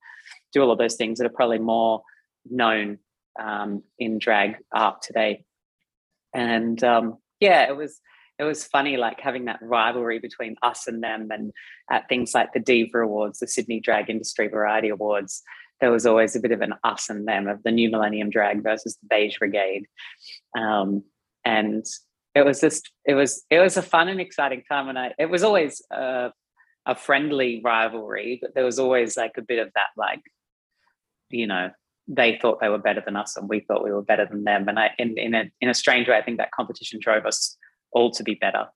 do all of those things that are probably more known um, in drag art today. And um, yeah, it was it was funny, like having that rivalry between us and them, and at things like the Diva Awards, the Sydney Drag Industry Variety Awards. There was always a bit of an us and them of the New Millennium Drag versus the Beige Brigade, um, and it was just it was it was a fun and exciting time, and I it was always a, a friendly rivalry, but there was always like a bit of that like you know they thought they were better than us and we thought we were better than them. And I, in, in, a, in a strange way, I think that competition drove us all to be better.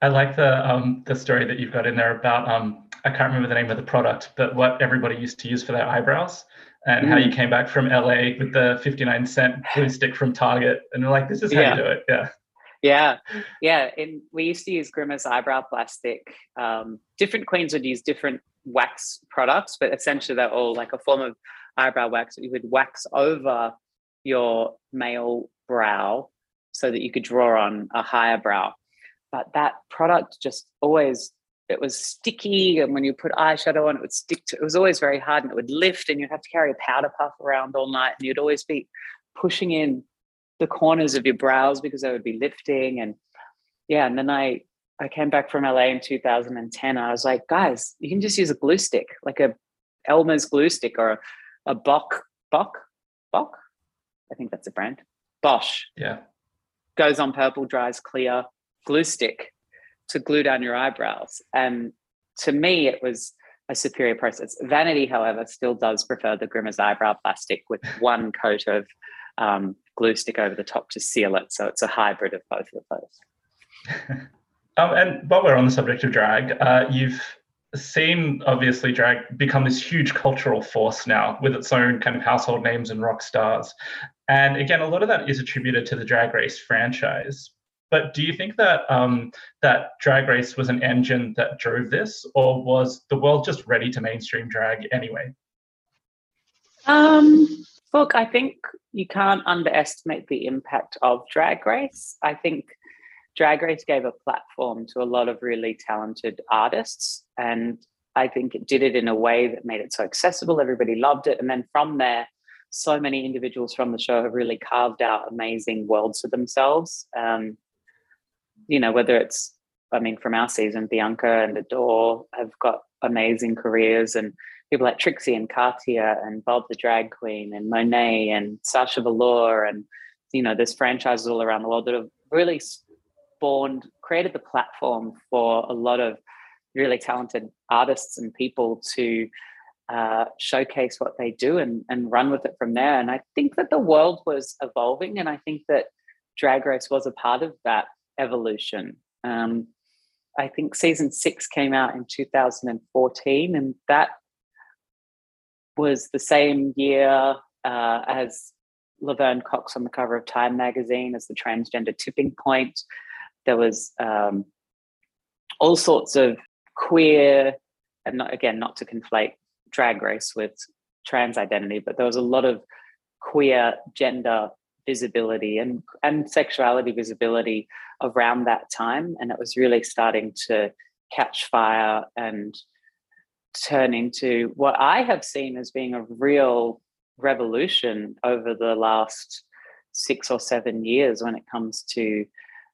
I like the um, the story that you've got in there about um, I can't remember the name of the product, but what everybody used to use for their eyebrows, and mm. how you mm. came back from LA with the 59 cent glue stick from Target, and we're like, this is how yeah. you do it. Yeah. Yeah, yeah. And we used to use Grimas eyebrow plastic. Um, different queens would use different wax products, but essentially they're all like a form of eyebrow wax that you would wax over your male brow so that you could draw on a higher brow. But that product just always it was sticky and when you put eyeshadow on it would stick to it was always very hard and it would lift and you'd have to carry a powder puff around all night and you'd always be pushing in the corners of your brows because they would be lifting and yeah and then i I came back from LA in 2010. I was like, guys, you can just use a glue stick, like a Elmer's glue stick or a, a Bock, Bock, Bock. I think that's a brand. Bosch. Yeah. Goes on purple, dries clear glue stick to glue down your eyebrows. And to me, it was a superior process. Vanity, however, still does prefer the Grimas eyebrow plastic with one coat of um, glue stick over the top to seal it. So it's a hybrid of both of those. Um, and while we're on the subject of drag, uh, you've seen obviously drag become this huge cultural force now with its own kind of household names and rock stars. And again, a lot of that is attributed to the Drag Race franchise. But do you think that um, that Drag Race was an engine that drove this, or was the world just ready to mainstream drag anyway? Um, look, I think you can't underestimate the impact of Drag Race. I think Drag Race gave a platform to a lot of really talented artists. And I think it did it in a way that made it so accessible. Everybody loved it. And then from there, so many individuals from the show have really carved out amazing worlds for themselves. Um, you know, whether it's, I mean, from our season, Bianca and Adore have got amazing careers and people like Trixie and Katya and Bob the drag queen and Monet and Sasha Velour and you know there's franchises all around the world that have really spawned created the platform for a lot of really talented artists and people to uh, showcase what they do and, and run with it from there. And I think that the world was evolving, and I think that Drag Race was a part of that evolution. Um, I think season six came out in 2014, and that was the same year uh, as Laverne Cox on the cover of Time magazine as the transgender tipping point. There was um, all sorts of queer, and not, again, not to conflate drag race with trans identity, but there was a lot of queer gender visibility and, and sexuality visibility around that time. And it was really starting to catch fire and turn into what I have seen as being a real revolution over the last six or seven years when it comes to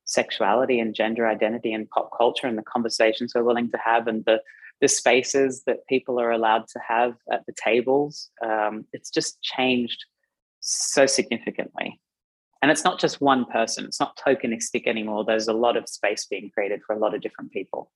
sexuality and gender identity and pop culture and the conversations we're willing to have and the the spaces that people are allowed to have at the tables. Um, it's just changed so significantly. And it's not just one person, it's not tokenistic anymore. There's a lot of space being created for a lot of different people.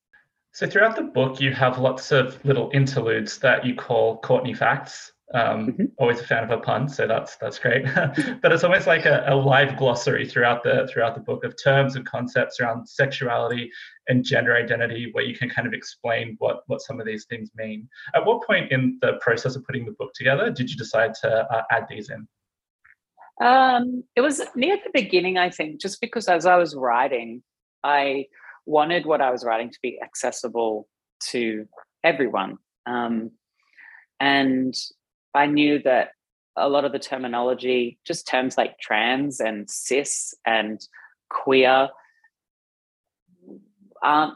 So, throughout the book, you have lots of little interludes that you call Courtney Facts. Um, mm-hmm. Always a fan of a pun, so that's that's great. but it's almost like a, a, live glossary throughout the throughout the book of terms and concepts around sexuality and gender identity, where you can kind of explain what what some of these things mean. At what point in the process of putting the book together did you decide to uh, add these in? Um, it was near the beginning, I think, just because as I was writing, I wanted what I was writing to be accessible to everyone. Um, and I knew that a lot of the terminology, just terms like trans and cis and queer, aren't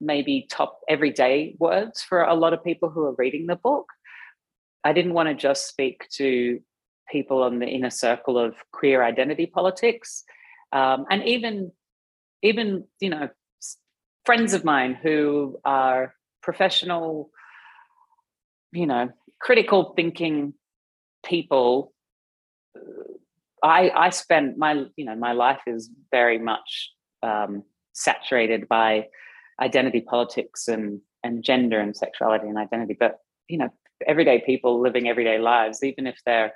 maybe top everyday words for a lot of people who are reading the book. I didn't want to just speak to people on the inner circle of queer identity politics, um, and even even you know friends of mine who are professional, you know, critical thinking people i i spend my you know my life is very much um, saturated by identity politics and and gender and sexuality and identity. But you know everyday people living everyday lives even if they're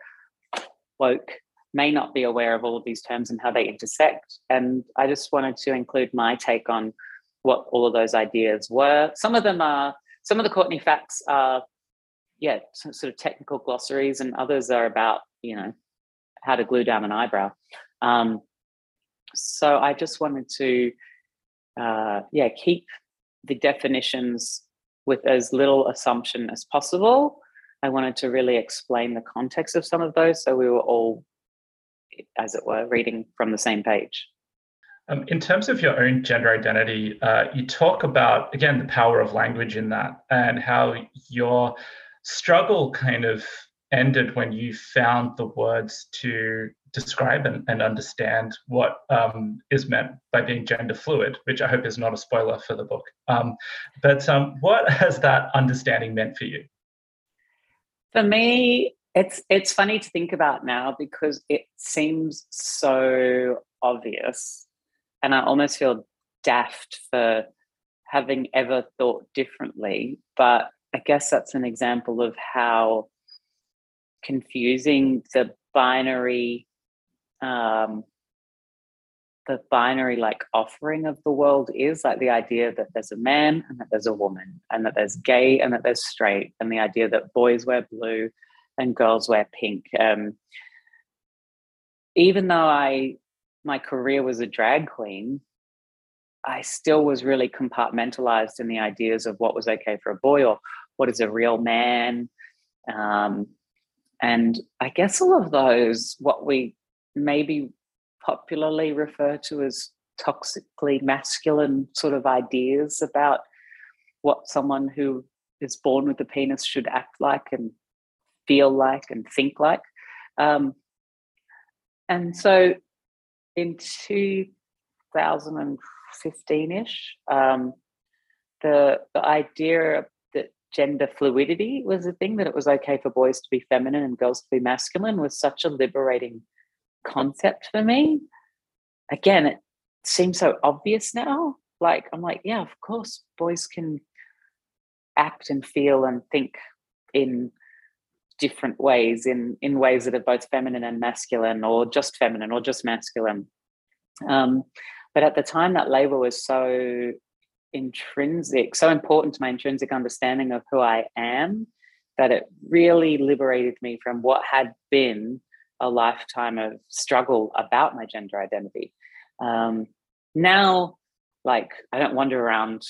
woke may not be aware of all of these terms and how they intersect. And i just wanted to include my take on what all of those ideas were. Some of them are some of the courtney facts are yeah, sort of technical glossaries, and others are about you know how to glue down an eyebrow. Um, so I just wanted to uh, yeah keep the definitions with as little assumption as possible. I wanted to really explain the context of some of those, so we were all, as it were, reading from the same page. Um, in terms of your own gender identity, uh, you talk about again the power of language in that, and how your struggle kind of ended when you found the words to describe and, and understand what um, is meant by being gender fluid, which I hope is not a spoiler for the book. Um, but um, what has that understanding meant for you? For me, it's it's funny to think about now because it seems so obvious, and I almost feel daft for having ever thought differently. But I guess that's an example of how confusing the binary um, the binary like offering of the world is like the idea that there's a man and that there's a woman and that there's gay and that there's straight and the idea that boys wear blue and girls wear pink um, even though i my career was a drag queen i still was really compartmentalized in the ideas of what was okay for a boy or what is a real man? Um, and i guess all of those what we maybe popularly refer to as toxically masculine sort of ideas about what someone who is born with a penis should act like and feel like and think like. Um, and so in 2015-ish um, the, the idea gender fluidity was a thing that it was okay for boys to be feminine and girls to be masculine was such a liberating concept for me. Again it seems so obvious now. Like i'm like yeah of course boys can act and feel and think in different ways in in ways that are both feminine and masculine or just feminine or just masculine. Um, but at the time that label was so intrinsic, so important to my intrinsic understanding of who I am, that it really liberated me from what had been a lifetime of struggle about my gender identity. Um, now, like, I don't wander around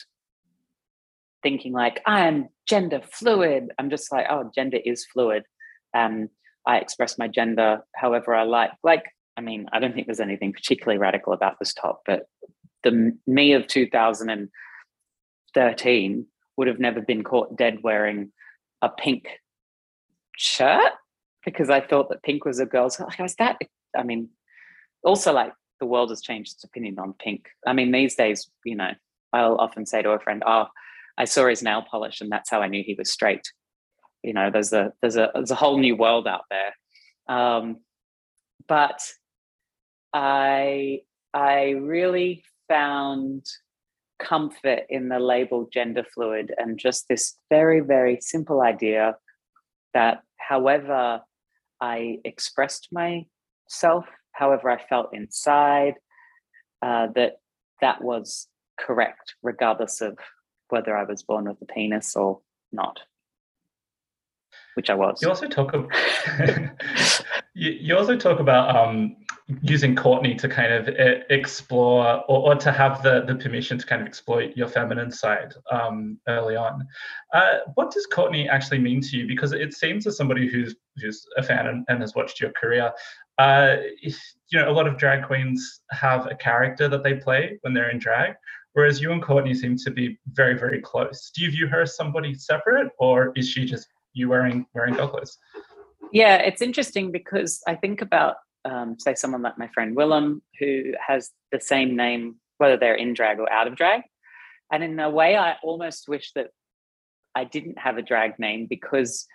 thinking like I'm gender fluid. I'm just like, oh, gender is fluid. Um, I express my gender however I like. Like, I mean, I don't think there's anything particularly radical about this top, but the me of 2013 would have never been caught dead wearing a pink shirt because I thought that pink was a girl's. Like, was that? I mean, also like the world has changed its opinion on pink. I mean, these days, you know, I'll often say to a friend, "Oh, I saw his nail polish, and that's how I knew he was straight." You know, there's a there's a there's a whole new world out there. Um, but I I really found comfort in the label gender fluid and just this very very simple idea that however I expressed myself, however I felt inside, uh, that that was correct, regardless of whether I was born with a penis or not, which I was. You also talk. About, you, you also talk about um, using Courtney to kind of eh, explore or, or, to have the, the permission to kind of exploit your feminine side um, early on. Uh, what does Courtney actually mean to you? Because it seems as somebody who's who's a fan and, and has watched your career, uh, you know, a lot of drag queens have a character that they play when they're in drag, whereas you and Courtney seem to be very, very close. Do you view her as somebody separate, or is she just you wearing wearing clothes? Yeah, it's interesting because I think about um, say someone like my friend Willam, who has the same name, whether they're in drag or out of drag. And in a way, I almost wish that I didn't have a drag name because,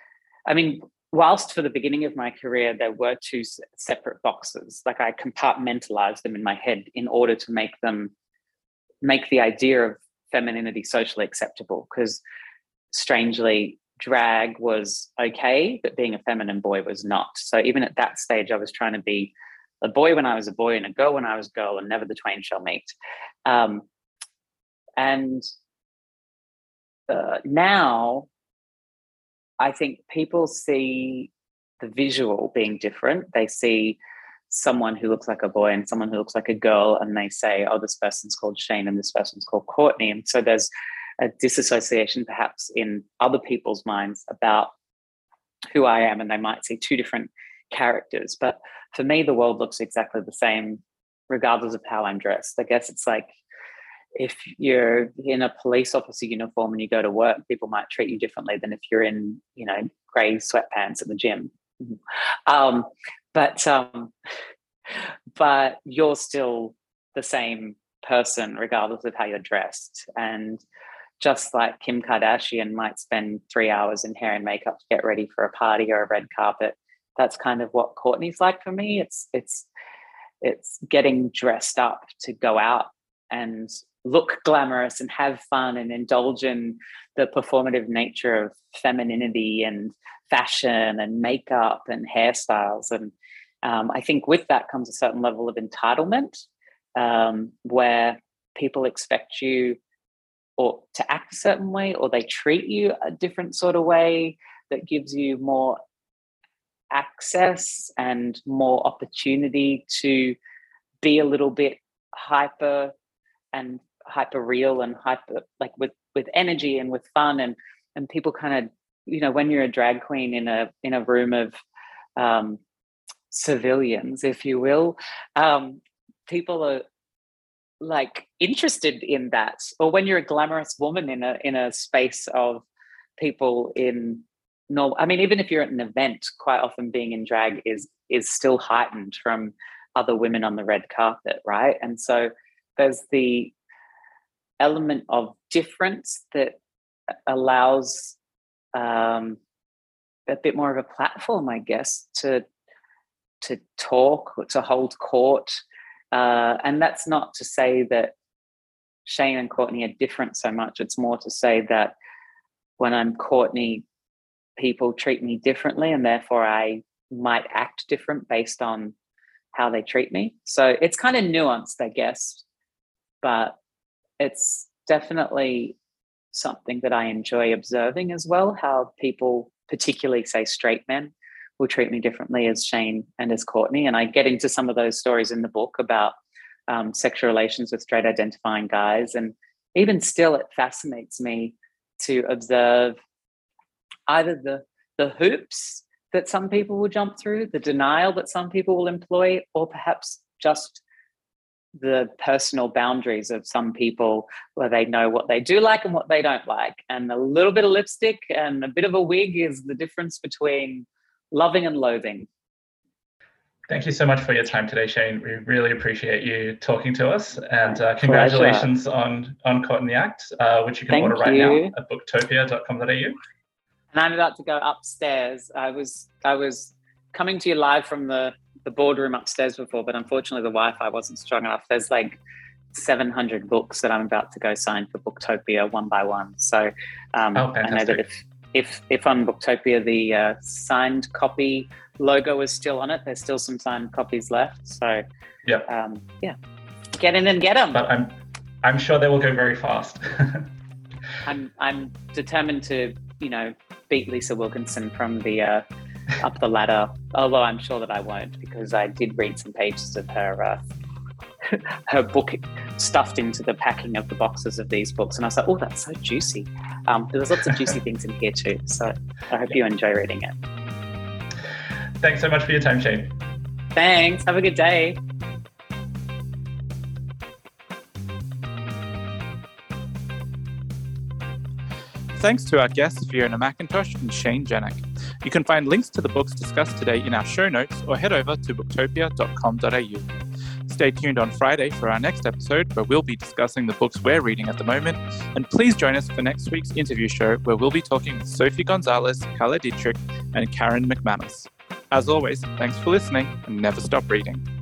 I mean, whilst for the beginning of my career, there were two separate boxes, like I compartmentalized them in my head in order to make them make the idea of femininity socially acceptable. Because strangely, drag was okay, but being a feminine boy was not. So even at that stage, I was trying to be a boy when I was a boy and a girl when I was a girl, and never the twain shall meet. Um, and uh, now, I think people see the visual being different. They see someone who looks like a boy and someone who looks like a girl, and they say, "Oh, this person's called Shane and this person's called Courtney." And so there's a disassociation perhaps in other people's minds about who I am, and they might see two different characters. But for me, the world looks exactly the same, regardless of how I'm dressed. I guess it's like if you're in a police officer uniform and you go to work, people might treat you differently than if you're in, you know, grey sweatpants at the gym. Um, but um, but you're still the same person regardless of how you're dressed and just like Kim Kardashian might spend three hours in hair and makeup to get ready for a party or a red carpet. That's kind of what Courtney's like for me. It's it's it's getting dressed up to go out and look glamorous and have fun and indulge in the performative nature of femininity and fashion and makeup and hairstyles. And um, I think with that comes a certain level of entitlement um, where people expect you or to act a certain way or they treat you a different sort of way that gives you more access and more opportunity to be a little bit hyper and hyper real and hyper like with with energy and with fun and and people kind of you know when you're a drag queen in a in a room of um civilians if you will um people are like interested in that or when you're a glamorous woman in a in a space of people in normal i mean even if you're at an event quite often being in drag is is still heightened from other women on the red carpet right and so there's the element of difference that allows um, a bit more of a platform, I guess, to to talk, to hold court. Uh, and that's not to say that Shane and Courtney are different so much. It's more to say that when I'm Courtney, people treat me differently, and therefore I might act different based on how they treat me. So it's kind of nuanced, I guess, but it's definitely something that I enjoy observing as well. How people, particularly say straight men, will treat me differently as Shane and as Courtney. And I get into some of those stories in the book about um, sexual relations with straight identifying guys. And even still, it fascinates me to observe either the the hoops that some people will jump through, the denial that some people will employ, or perhaps just the personal boundaries of some people where they know what they do like and what they don't like. And a little bit of lipstick and a bit of a wig is the difference between loving and loathing. Thank you so much for your time today, Shane. We really appreciate you talking to us, and uh, congratulations on on Caught in the Act, uh, which you can Thank order right you. now at booktopia.com.au. And I'm about to go upstairs. I was I was coming to you live from the the boardroom upstairs before, but unfortunately the Wi-Fi wasn't strong enough. There's like 700 books that I'm about to go sign for Booktopia one by one. So um, Oh, I know that if if if on Booktopia the uh, signed copy logo is still on it, there's still some signed copies left. So Yep. um, yeah, get in and get them. But I'm I'm sure they will go very fast. I'm I'm determined to you know beat Lisa Wilkinson from the uh, up the ladder. Although I'm sure that I won't because I did read some pages of her uh, her book stuffed into the packing of the boxes of these books, and I was like, oh, that's so juicy. Um, there was lots of juicy things in here too. So I hope you enjoy reading it. Thanks so much for your time, Shane. Thanks. Have a good day. Thanks to our guests Fiona McIntosh and Shane Jenek. You can find links to the books discussed today in our show notes or head over to booktopia.com.au. Stay tuned on Friday for our next episode where we'll be discussing the books we're reading at the moment. And please join us for next week's interview show where we'll be talking with Sophie Gonzales, Carla Dietrich, and Karen McManus. As always, thanks for listening and never stop reading.